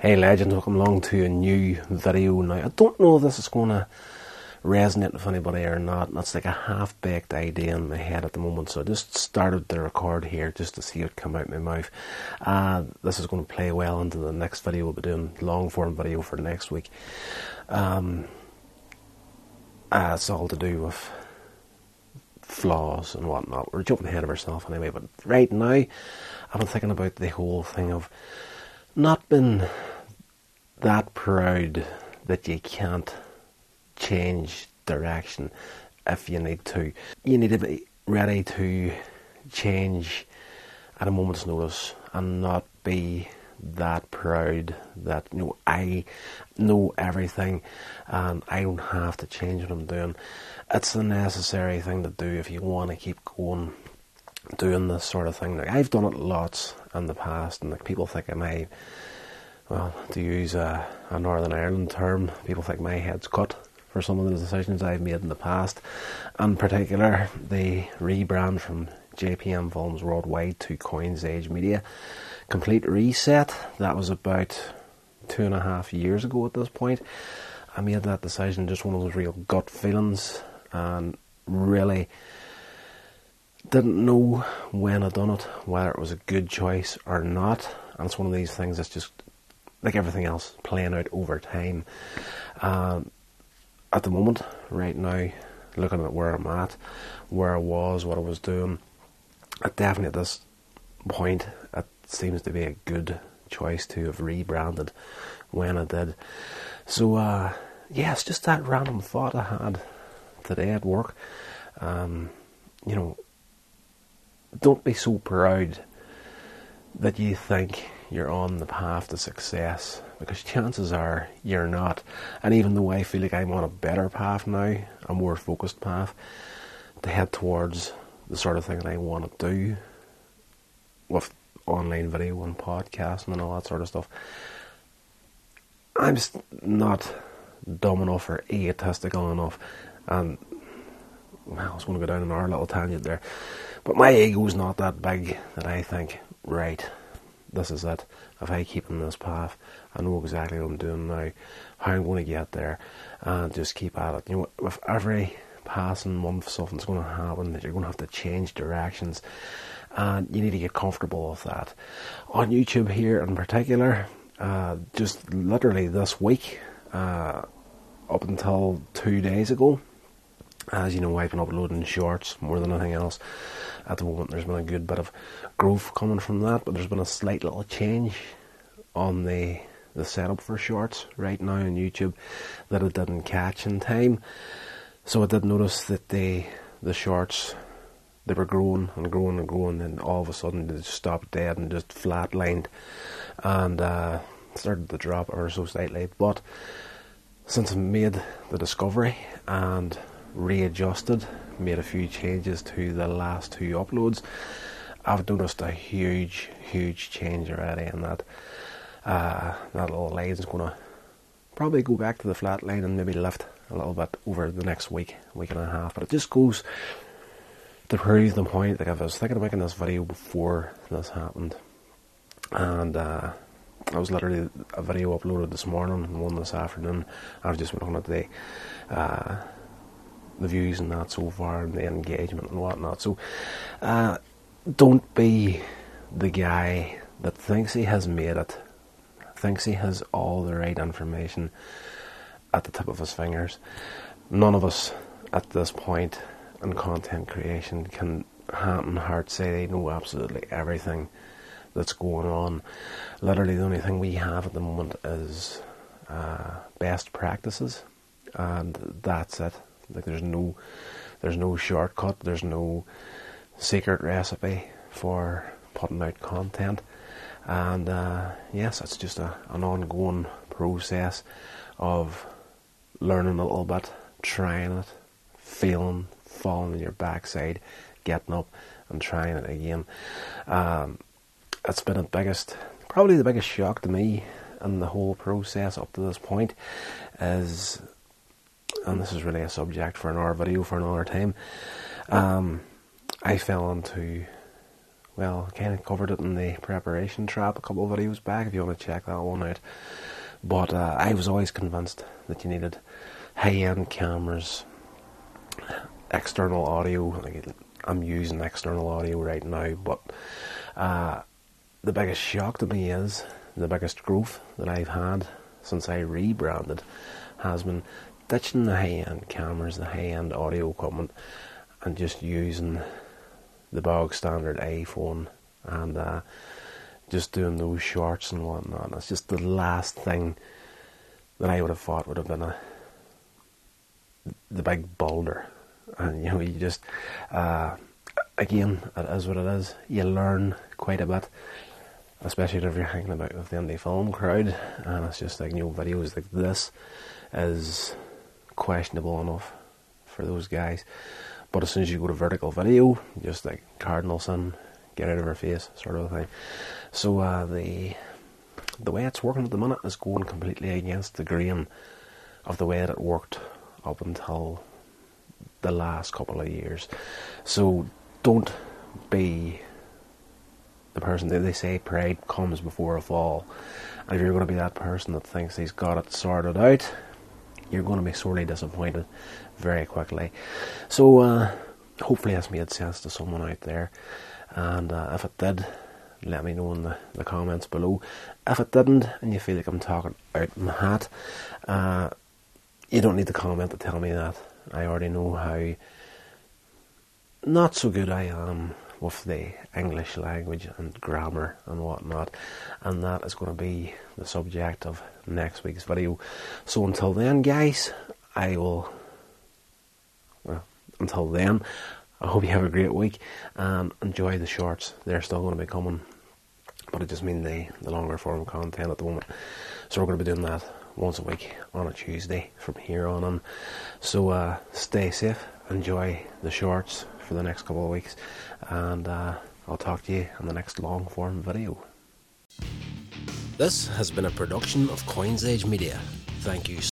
Hey legends, welcome along to a new video now. I don't know if this is going to resonate with anybody or not. That's like a half-baked idea in my head at the moment, so I just started the record here just to see it come out my mouth. Uh, this is going to play well into the next video. We'll be doing long-form video for next week. Um, uh, it's all to do with flaws and whatnot. We're jumping ahead of ourselves anyway, but right now I've been thinking about the whole thing of not being that proud that you can't change direction if you need to. You need to be ready to change at a moment's notice and not be that proud that you know I know everything and I don't have to change what I'm doing. It's a necessary thing to do if you want to keep going doing this sort of thing. Like I've done it lots in the past and like people think I may well, to use a, a, Northern Ireland term, people think my head's cut for some of the decisions I've made in the past. In particular, the rebrand from JPM Films Worldwide to Coins Edge Media. Complete reset. That was about two and a half years ago at this point. I made that decision just one of those real gut feelings and really didn't know when I'd done it, whether it was a good choice or not. And it's one of these things that's just like everything else, playing out over time. Um, at the moment, right now, looking at where I'm at, where I was, what I was doing, definitely at this point, it seems to be a good choice to have rebranded when I did. So, uh, yeah, it's just that random thought I had today at work. Um, you know, don't be so proud that you think you're on the path to success because chances are you're not. And even though I feel like I'm on a better path now, a more focused path to head towards the sort of thing that I want to do with online video and podcasting and all that sort of stuff, I'm just not dumb enough or egotistical enough. And well, I was going to go down an our little tangent there, but my ego's not that big that I think, right, this is it. If I keep in this path, I know exactly what I'm doing now, how I'm going to get there, and just keep at it. You know, with every passing month, something's going to happen that you're going to have to change directions, and you need to get comfortable with that. On YouTube here in particular, uh, just literally this week, uh, up until two days ago, as you know, I've been uploading shorts more than anything else. At the moment, there's been a good bit of growth coming from that, but there's been a slight little change on the the setup for shorts right now on YouTube that it didn't catch in time. So I did notice that the the shorts they were growing and growing and growing, and all of a sudden they just stopped dead and just flatlined and uh, started to drop ever so slightly. But since I made the discovery and readjusted, made a few changes to the last two uploads, I've noticed a huge, huge change already in that. Uh, that little line is going to probably go back to the flat line and maybe lift a little bit over the next week, week and a half. But it just goes to prove the point. Like I was thinking of making this video before this happened, and uh, I was literally a video uploaded this morning and one this afternoon. I've just been looking at the uh, the views and that so far and the engagement and whatnot. So uh, don't be the guy that thinks he has made it, thinks he has all the right information at the tip of his fingers. None of us at this point in content creation can hand and heart say they know absolutely everything that's going on. Literally, the only thing we have at the moment is uh, best practices, and that's it. Like there's no there's no shortcut, there's no secret recipe for putting out content. And uh, yes, it's just a, an ongoing process of learning a little bit, trying it, failing, falling on your backside, getting up and trying it again. Um, it's been the biggest, probably the biggest shock to me in the whole process up to this point is and this is really a subject for another video for another time. Um, I fell into well, kind of covered it in the preparation trap a couple of videos back. If you want to check that one out, but uh, I was always convinced that you needed high-end cameras, external audio. I'm using external audio right now, but uh, the biggest shock to me is the biggest growth that I've had since I rebranded has been ditching the high-end cameras, the high-end audio equipment, and just using the bog standard iPhone and uh, just doing those shorts and whatnot. It's just the last thing that I would have thought would have been a the big boulder, and you know you just uh, again it is what it is. You learn quite a bit, especially if you're hanging about with the indie film crowd, and it's just like know videos like this is questionable enough for those guys. But as soon as you go to vertical video, just like cardinal sin, get out of her face, sort of thing. So uh, the the way it's working at the minute is going completely against the grain of the way that it worked up until the last couple of years. So don't be the person that they say pride comes before a fall. And if you're going to be that person that thinks he's got it sorted out, you're going to be sorely disappointed very quickly. So uh, hopefully that's made sense to someone out there. And uh, if it did, let me know in the, the comments below. If it didn't, and you feel like I'm talking out my hat, uh, you don't need to comment to tell me that. I already know how not so good I am with the English language and grammar and whatnot, and that is going to be the subject of next week's video. So until then, guys, I will. Well, until then, I hope you have a great week and enjoy the shorts. They're still going to be coming, but it just means the, the longer form content at the moment. So we're going to be doing that once a week on a Tuesday from here on in. So uh, stay safe, enjoy the shorts for the next couple of weeks, and uh, I'll talk to you in the next long form video. This has been a production of Coins Edge Media. Thank you